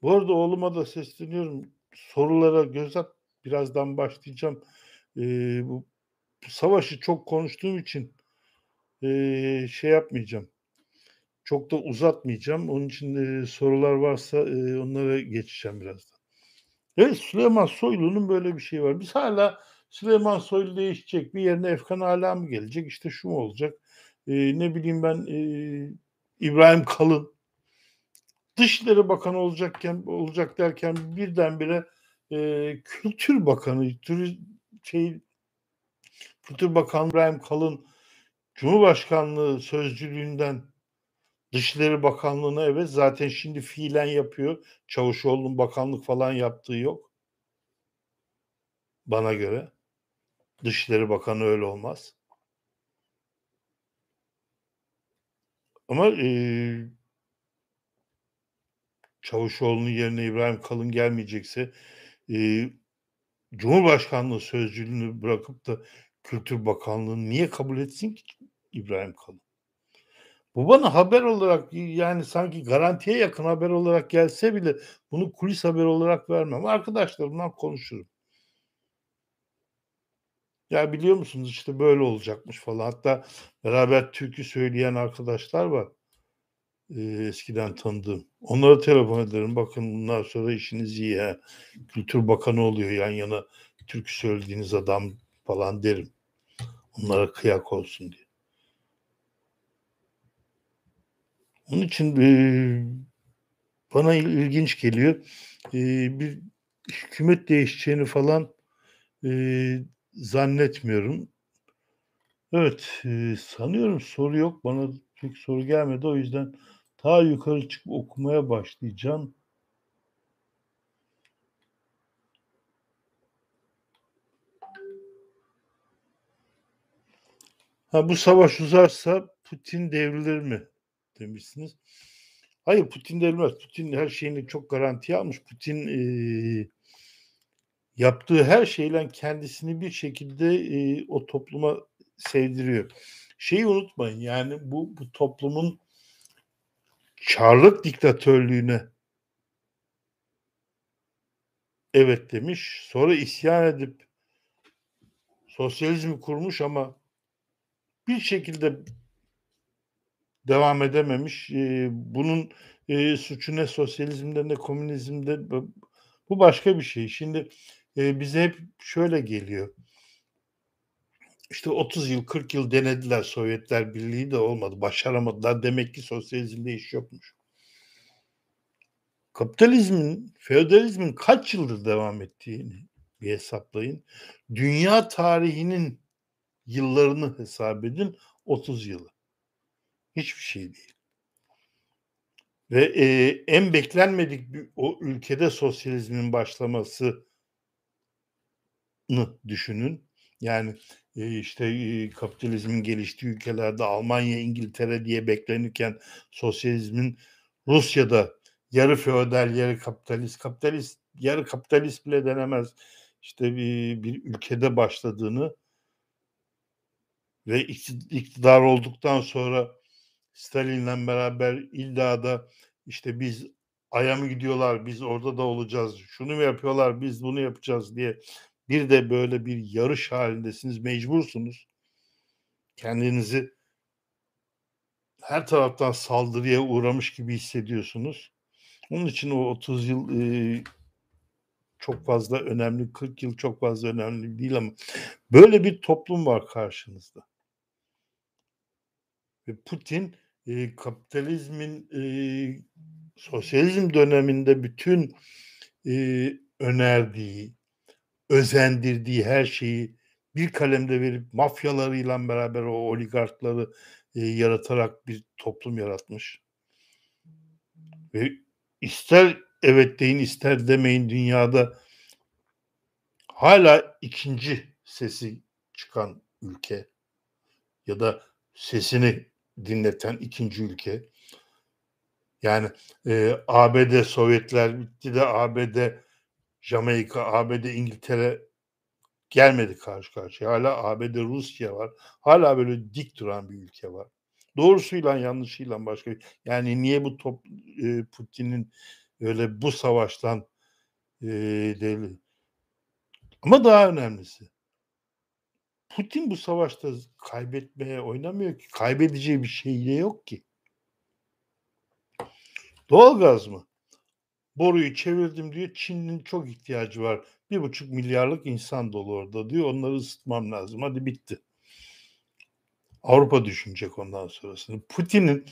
Bu arada oğluma da sesleniyorum. Sorulara göz at. Birazdan başlayacağım. Ee, bu savaşı çok konuştuğum için e, şey yapmayacağım. Çok da uzatmayacağım. Onun için e, sorular varsa e, onlara geçeceğim birazdan. Evet Süleyman Soylu'nun böyle bir şey var. Biz hala Süleyman Soylu değişecek. Bir yerine Efkan Ala mı gelecek? İşte şu mu olacak? E, ne bileyim ben e, İbrahim Kalın Dışişleri Bakanı olacakken olacak derken birdenbire e, Kültür Bakanı şey Kültür Bakanı İbrahim Kalın Cumhurbaşkanlığı sözcülüğünden Dışişleri Bakanlığı'na evet zaten şimdi fiilen yapıyor. Çavuşoğlu'nun bakanlık falan yaptığı yok. Bana göre. Dışişleri Bakanı öyle olmaz. Ama eee Çavuşoğlu'nun yerine İbrahim Kalın gelmeyecekse eee, Cumhurbaşkanlığı sözcülüğünü bırakıp da Kültür Bakanlığı'nı niye kabul etsin ki İbrahim Kalın? Bu bana haber olarak yani sanki garantiye yakın haber olarak gelse bile bunu kulis haber olarak vermem. Arkadaşlarımla konuşurum. Ya biliyor musunuz işte böyle olacakmış falan. Hatta beraber türkü söyleyen arkadaşlar var. Eee, eskiden tanıdığım. Onlara telefon ederim. Bakın bundan sonra işiniz iyi ha. Kültür Bakanı oluyor yan yana türkü söylediğiniz adam falan derim. Onlara kıyak olsun diye. Onun için eee, bana ilginç geliyor. Eee, bir hükümet değişeceğini falan eee, zannetmiyorum. Evet, eee, sanıyorum soru yok. Bana pek soru gelmedi. O yüzden ta yukarı çıkıp okumaya başlayacağım. Ha bu savaş uzarsa Putin devrilir mi demişsiniz. Hayır Putin devrilmez. Putin her şeyini çok garantiye almış. Putin eee, yaptığı her şeyle kendisini bir şekilde eee, o topluma sevdiriyor. Şeyi unutmayın yani bu, bu toplumun Çarlık diktatörlüğüne evet demiş. Sonra isyan edip sosyalizmi kurmuş ama bir şekilde devam edememiş. Eee, bunun eee, suçu ne sosyalizmde ne komünizmde bu başka bir şey. Şimdi eee, bize hep şöyle geliyor. İşte 30 yıl 40 yıl denediler Sovyetler Birliği de olmadı. Başaramadılar. Demek ki sosyalizmde iş yokmuş. Kapitalizmin, feodalizmin kaç yıldır devam ettiğini bir hesaplayın. Dünya tarihinin yıllarını hesap edin. 30 yılı. Hiçbir şey değil. Ve eee, en beklenmedik bir o ülkede sosyalizmin başlamasını düşünün. Yani işte eee, kapitalizmin geliştiği ülkelerde Almanya, İngiltere diye beklenirken sosyalizmin Rusya'da yarı feodal, yarı kapitalist, kapitalist, yarı kapitalist bile denemez. İşte bir, bir ülkede başladığını ve iktidar olduktan sonra Stalin'le beraber illa da işte biz Ay'a mı gidiyorlar, biz orada da olacağız, şunu mu yapıyorlar, biz bunu yapacağız. diye bir de böyle bir yarış halindesiniz, mecbursunuz. Kendinizi her taraftan saldırıya uğramış gibi hissediyorsunuz. Onun için o 30 yıl e, çok fazla önemli, 40 yıl çok fazla önemli değil ama böyle bir toplum var karşınızda. Ve Putin e, kapitalizmin e, sosyalizm döneminde bütün e, önerdiği, özendirdiği her şeyi bir kalemde verip mafyalarıyla beraber o oligarkları e, yaratarak bir toplum yaratmış. Ve ister evet deyin ister demeyin dünyada hala ikinci sesi çıkan ülke ya da sesini dinleten ikinci ülke. Yani e, ABD Sovyetler bitti de ABD Jamaika, ABD İngiltere gelmedi karşı karşıya. Hala ABD Rusya var. Hala böyle dik duran bir ülke var. Doğrusuyla yanlışıyla başka. Yani niye bu top, e, Putin'in öyle bu savaştan e, değil. Ama daha önemlisi Putin bu savaşta kaybetmeye oynamıyor ki. Kaybedeceği bir şey yok ki. Doğalgaz mı? Boruyu çevirdim diyor. Çin'in çok ihtiyacı var. Bir buçuk milyarlık insan dolu orada diyor. Onları ısıtmam lazım. Hadi bitti. Avrupa düşünecek ondan sonrasını. Putin'in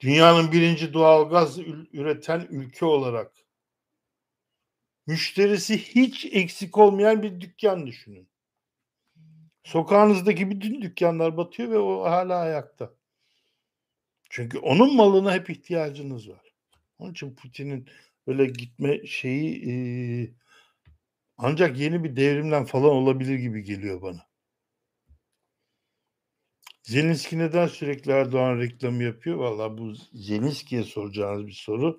dünyanın birinci doğalgaz üreten ülke olarak müşterisi hiç eksik olmayan bir dükkan düşünün. Sokağınızdaki bütün dükkanlar batıyor ve o hala ayakta. Çünkü onun malına hep ihtiyacınız var. Onun için Putin'in öyle gitme şeyi, eee ancak yeni bir devrimle falan olabilir gibi geliyor bana. Zelenski neden sürekli Erdoğan reklamı yapıyor? Valla bu Zelenski'ye soracağınız bir soru.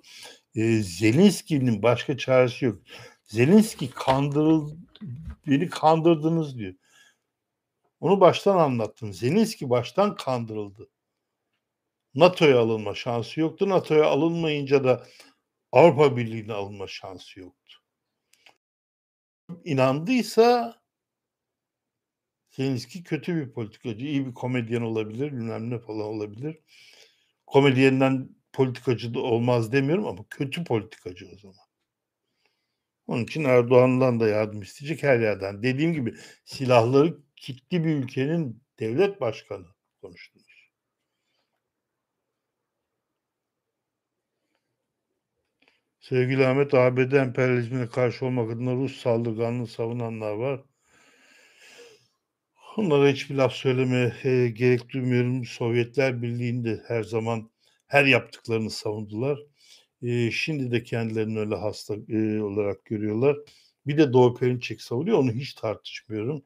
Eee, Zelenski'nin başka çaresi yok. Zelenski kandırıl beni kandırdınız diyor. Onu baştan anlattım. Zelenski baştan kandırıldı. NATO'ya alınma şansı yoktu. NATO'ya alınmayınca da Avrupa Birliği'ne alınma şansı yoktu. İnandıysa Zelenski kötü bir politikacı, iyi bir komedyen olabilir, bilmem ne falan olabilir. Komedyenden politikacı da olmaz demiyorum ama kötü politikacı o zaman. Onun için Erdoğan'dan da yardım isteyecek her yerden. Dediğim gibi silahları kilitli bir ülkenin devlet başkanı konuştunuz. Sevgili Ahmet, ABD emperyalizmine karşı olmak adına Rus saldırganlığı savunanlar var. Onlara hiçbir laf söylemeye e, gerek duymuyorum. Sovyetler Birliği'nde her zaman her yaptıklarını savundular. E, şimdi de kendilerini öyle hasta e, olarak görüyorlar. Bir de Doğu Perinçek savunuyor. Onu hiç tartışmıyorum.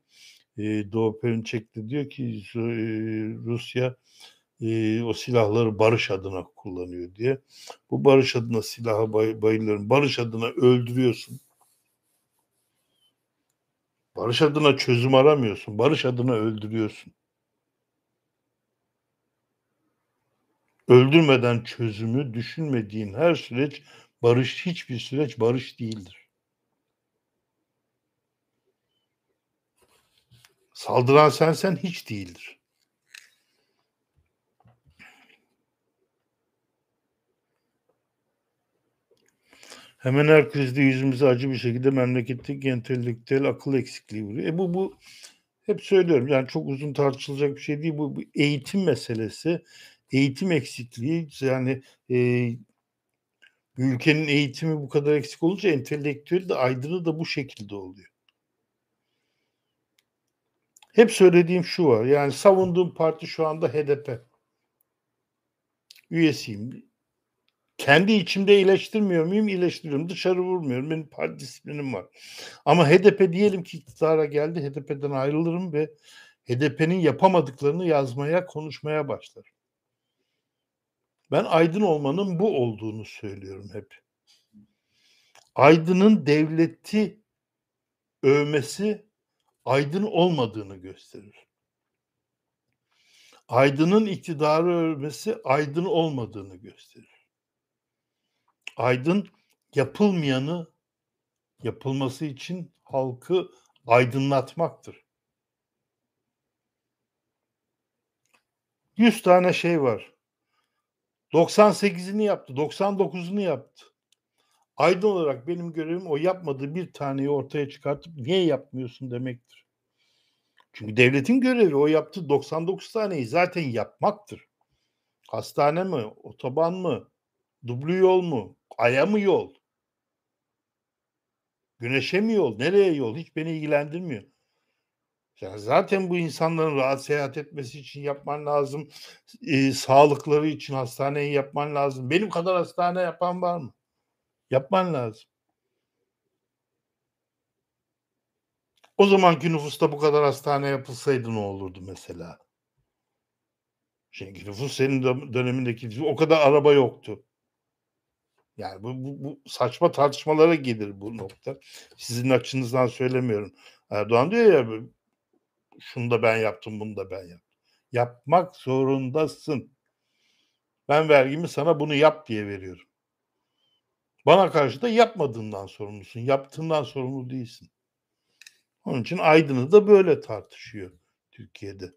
E, Doğu Perinçek de diyor ki e, Rusya e, o silahları barış adına kullanıyor diye. Bu barış adına silaha bay, bayılıyorum. Barış adına öldürüyorsun. Barış adına çözüm aramıyorsun. Barış adına öldürüyorsun. Öldürmeden çözümü düşünmediğin her süreç barış, hiçbir süreç barış değildir. Saldıran sensen hiç değildir. Hemen her krizde yüzümüze acı bir şekilde memleketteki entelektüel akıl eksikliği vuruyor. E bu bu hep söylüyorum yani çok uzun tartışılacak bir şey değil bu, bu eğitim meselesi. Eğitim eksikliği yani e, ülkenin eğitimi bu kadar eksik olunca entelektüel de aydını da bu şekilde oluyor. Hep söylediğim şu var yani savunduğum parti şu anda HDP. Üyesiyim kendi içimde iyileştirmiyor muyum? İyileştiriyorum. Dışarı vurmuyorum. Benim parti disiplinim var. Ama HDP diyelim ki iktidara geldi. HDP'den ayrılırım ve HDP'nin yapamadıklarını yazmaya, konuşmaya başlar. Ben aydın olmanın bu olduğunu söylüyorum hep. Aydın'ın devleti övmesi aydın olmadığını gösterir. Aydın'ın iktidarı övmesi aydın olmadığını gösterir. Aydın yapılmayanı yapılması için halkı aydınlatmaktır. 100 tane şey var. 98'ini yaptı, 99'unu yaptı. Aydın olarak benim görevim o yapmadığı bir taneyi ortaya çıkartıp niye yapmıyorsun demektir. Çünkü devletin görevi o yaptığı 99 taneyi zaten yapmaktır. Hastane mi, otoban mı, dublu yol mu, Ay'a mı yol? Güneşe mi yol? Nereye yol? Hiç beni ilgilendirmiyor. Yani zaten bu insanların rahat seyahat etmesi için yapman lazım. E, sağlıkları için hastaneyi yapman lazım. Benim kadar hastane yapan var mı? Yapman lazım. O zamanki nüfusta bu kadar hastane yapılsaydı ne olurdu mesela? Şimdi nüfus senin dönemindeki o kadar araba yoktu. Yani bu, bu, bu saçma tartışmalara gelir bu nokta. Sizin açınızdan söylemiyorum. Erdoğan diyor ya şunu da ben yaptım, bunu da ben yaptım. Yapmak zorundasın. Ben vergimi sana bunu yap diye veriyorum. Bana karşı da yapmadığından sorumlusun. Yaptığından sorumlu değilsin. Onun için Aydın'ı da böyle tartışıyor Türkiye'de.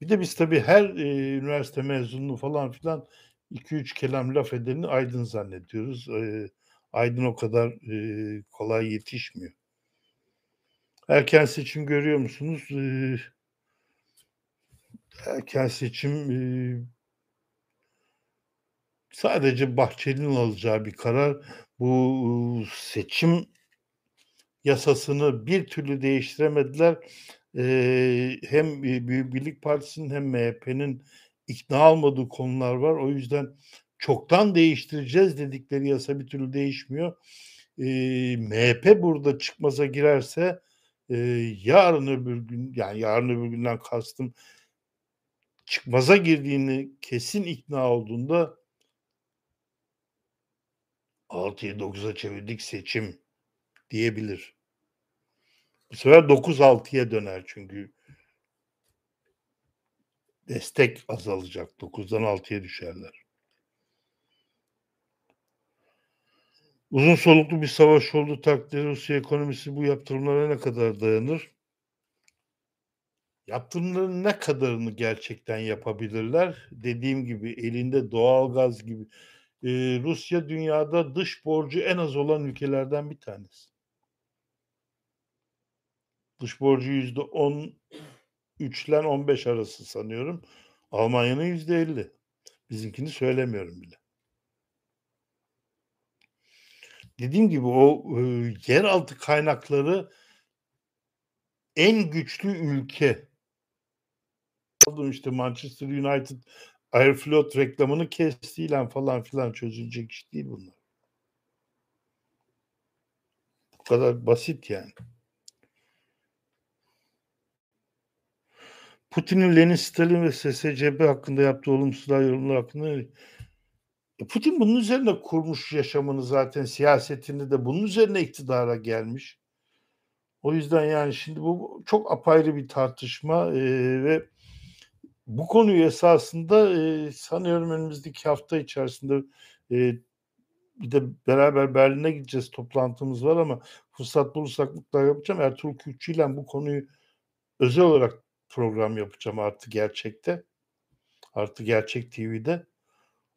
Bir de biz tabii her e, üniversite mezunluğu falan filan 2-3 kelam laf edeni Aydın zannediyoruz. E, Aydın o kadar kolay yetişmiyor. Erken seçim görüyor musunuz? Erken seçim sadece Bahçeli'nin alacağı bir karar. Bu seçim yasasını bir türlü değiştiremediler. Hem Büyük Birlik Partisi'nin hem MHP'nin ikna olmadığı konular var. O yüzden çoktan değiştireceğiz dedikleri yasa bir türlü değişmiyor. Eee, MHP burada çıkmaza girerse, eee, yarın öbür gün, yani yarın öbür günden kastım çıkmaza girdiğini kesin ikna olduğunda 6'yı 9'a çevirdik seçim diyebilir. Bu sefer 9-6'ya döner çünkü. Destek azalacak. 9'dan 6'ya düşerler. Uzun soluklu bir savaş olduğu takdirde Rusya ekonomisi bu yaptırımlara ne kadar dayanır? Yaptırımların ne kadarını gerçekten yapabilirler? Dediğim gibi elinde doğalgaz gibi. Eee, Rusya dünyada dış borcu en az olan ülkelerden bir tanesi. Dış borcu %13'len 15 arası sanıyorum. Almanya'nın %50. Bizimkini söylemiyorum bile. Dediğim gibi o, eee, yeraltı kaynakları en güçlü ülke. işte Manchester United Aeroflot reklamını kestiyle falan filan çözülecek iş değil bunlar. Bu kadar basit yani. Putin'in Lenin, Stalin ve SSCB hakkında yaptığı olumsuz yorumlar hakkında e, Putin bunun üzerine kurmuş yaşamını zaten siyasetini de bunun üzerine iktidara gelmiş. O yüzden yani şimdi bu çok apayrı bir tartışma e, ve bu konuyu esasında e, sanıyorum önümüzdeki hafta içerisinde e, bir de beraber Berlin'e gideceğiz toplantımız var ama fırsat bulursak mutlaka yapacağım. Ertuğrul Kürkçü ile bu konuyu özel olarak program yapacağım artı gerçekte. Artı gerçek TV'de.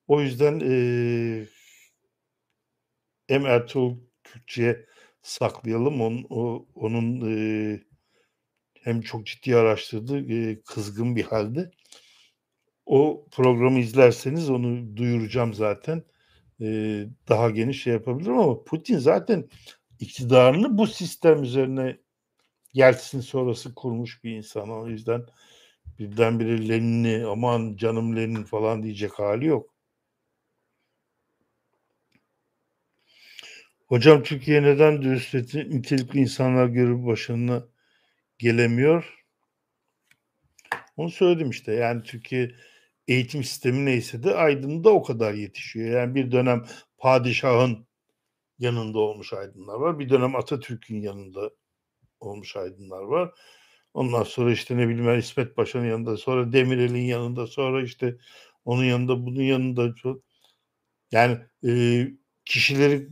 O yüzden e, hem Ertuğrul Kürkçü'ye saklayalım. Onun, o, onun e, hem çok ciddi araştırdı, e, kızgın bir halde. O programı izlerseniz onu duyuracağım zaten. E, daha geniş şey yapabilirim ama Putin zaten iktidarını bu sistem üzerine Yeltsin sonrası kurmuş bir insan. O yüzden birdenbire Lenin'i aman canım Lenin falan diyecek hali yok. Hocam Türkiye neden dürüst nitelikli insanlar görüp başına gelemiyor? Onu söyledim işte. Yani Türkiye eğitim sistemi neyse de Aydın'da o kadar yetişiyor. Yani bir dönem padişahın yanında olmuş aydınlar var. Bir dönem Atatürk'ün yanında olmuş aydınlar var. Ondan sonra işte ne bileyim İsmet Paşa'nın yanında, sonra Demirel'in yanında, sonra işte onun yanında, bunun yanında. Yani e, kişileri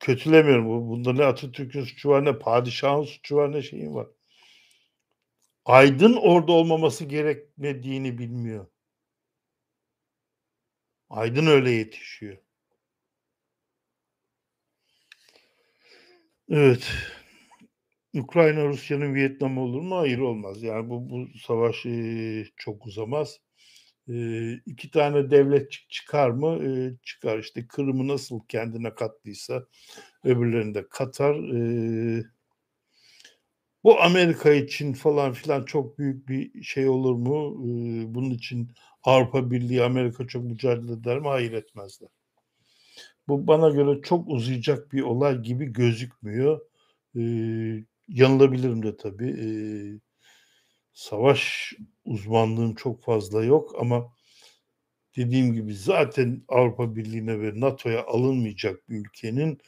kötülemiyorum. Bunda ne Atatürk'ün suçu var, ne padişahın suçu var, ne şeyin var. Aydın orada olmaması gerekmediğini bilmiyor. Aydın öyle yetişiyor. Evet. Ukrayna Rusya'nın Vietnam olur mu? Hayır olmaz. Yani bu, bu savaş e, çok uzamaz. E, iki tane devlet çıkar mı? E, çıkar. İşte Kırım'ı nasıl kendine kattıysa öbürlerini de katar. E, bu Amerika için falan filan çok büyük bir şey olur mu? E, bunun için Avrupa Birliği, Amerika çok mücadele eder mi? Hayır etmezler. Bu bana göre çok uzayacak bir olay gibi gözükmüyor. E, yanılabilirim de tabii. E, savaş uzmanlığım çok fazla yok ama dediğim gibi zaten Avrupa Birliği'ne ve NATO'ya alınmayacak bir ülkenin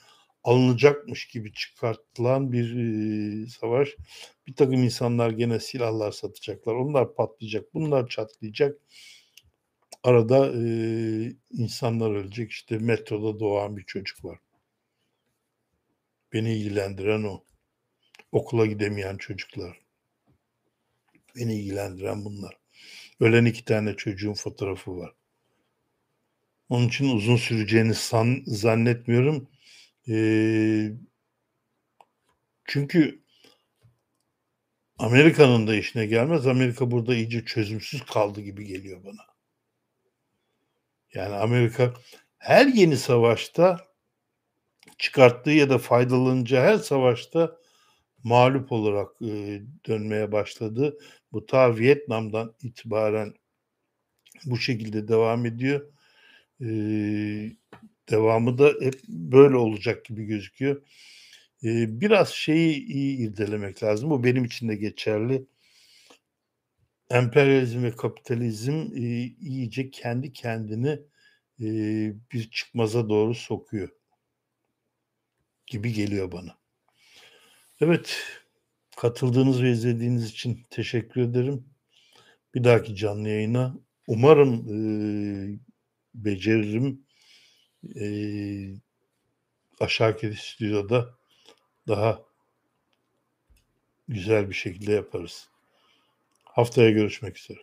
alınacakmış gibi çıkartılan bir e, savaş. Bir takım insanlar gene silahlar satacaklar. Onlar patlayacak. Bunlar çatlayacak. Arada e, insanlar ölecek. İşte metroda doğan bir çocuk var. Beni ilgilendiren o. Okula gidemeyen çocuklar. Beni ilgilendiren bunlar. Ölen iki tane çocuğun fotoğrafı var. Onun için uzun süreceğini san, zannetmiyorum. Ee, çünkü Amerika'nın da işine gelmez. Amerika burada iyice çözümsüz kaldı gibi geliyor bana. Yani Amerika her yeni savaşta çıkarttığı ya da faydalanacağı her savaşta mağlup olarak e, dönmeye başladı. Bu ta Vietnam'dan itibaren bu şekilde devam ediyor. Eee, devamı da hep böyle olacak gibi gözüküyor. Eee, biraz şeyi iyi irdelemek lazım. Bu benim için de geçerli. Emperyalizm ve kapitalizm, eee, iyice kendi kendini, eee, bir çıkmaza doğru sokuyor. Gibi geliyor bana. Evet, katıldığınız ve izlediğiniz için teşekkür ederim. Bir dahaki canlı yayına umarım, eee, beceririm. Eee, Aşağıki stüdyoda daha güzel bir şekilde yaparız. Haftaya görüşmek üzere.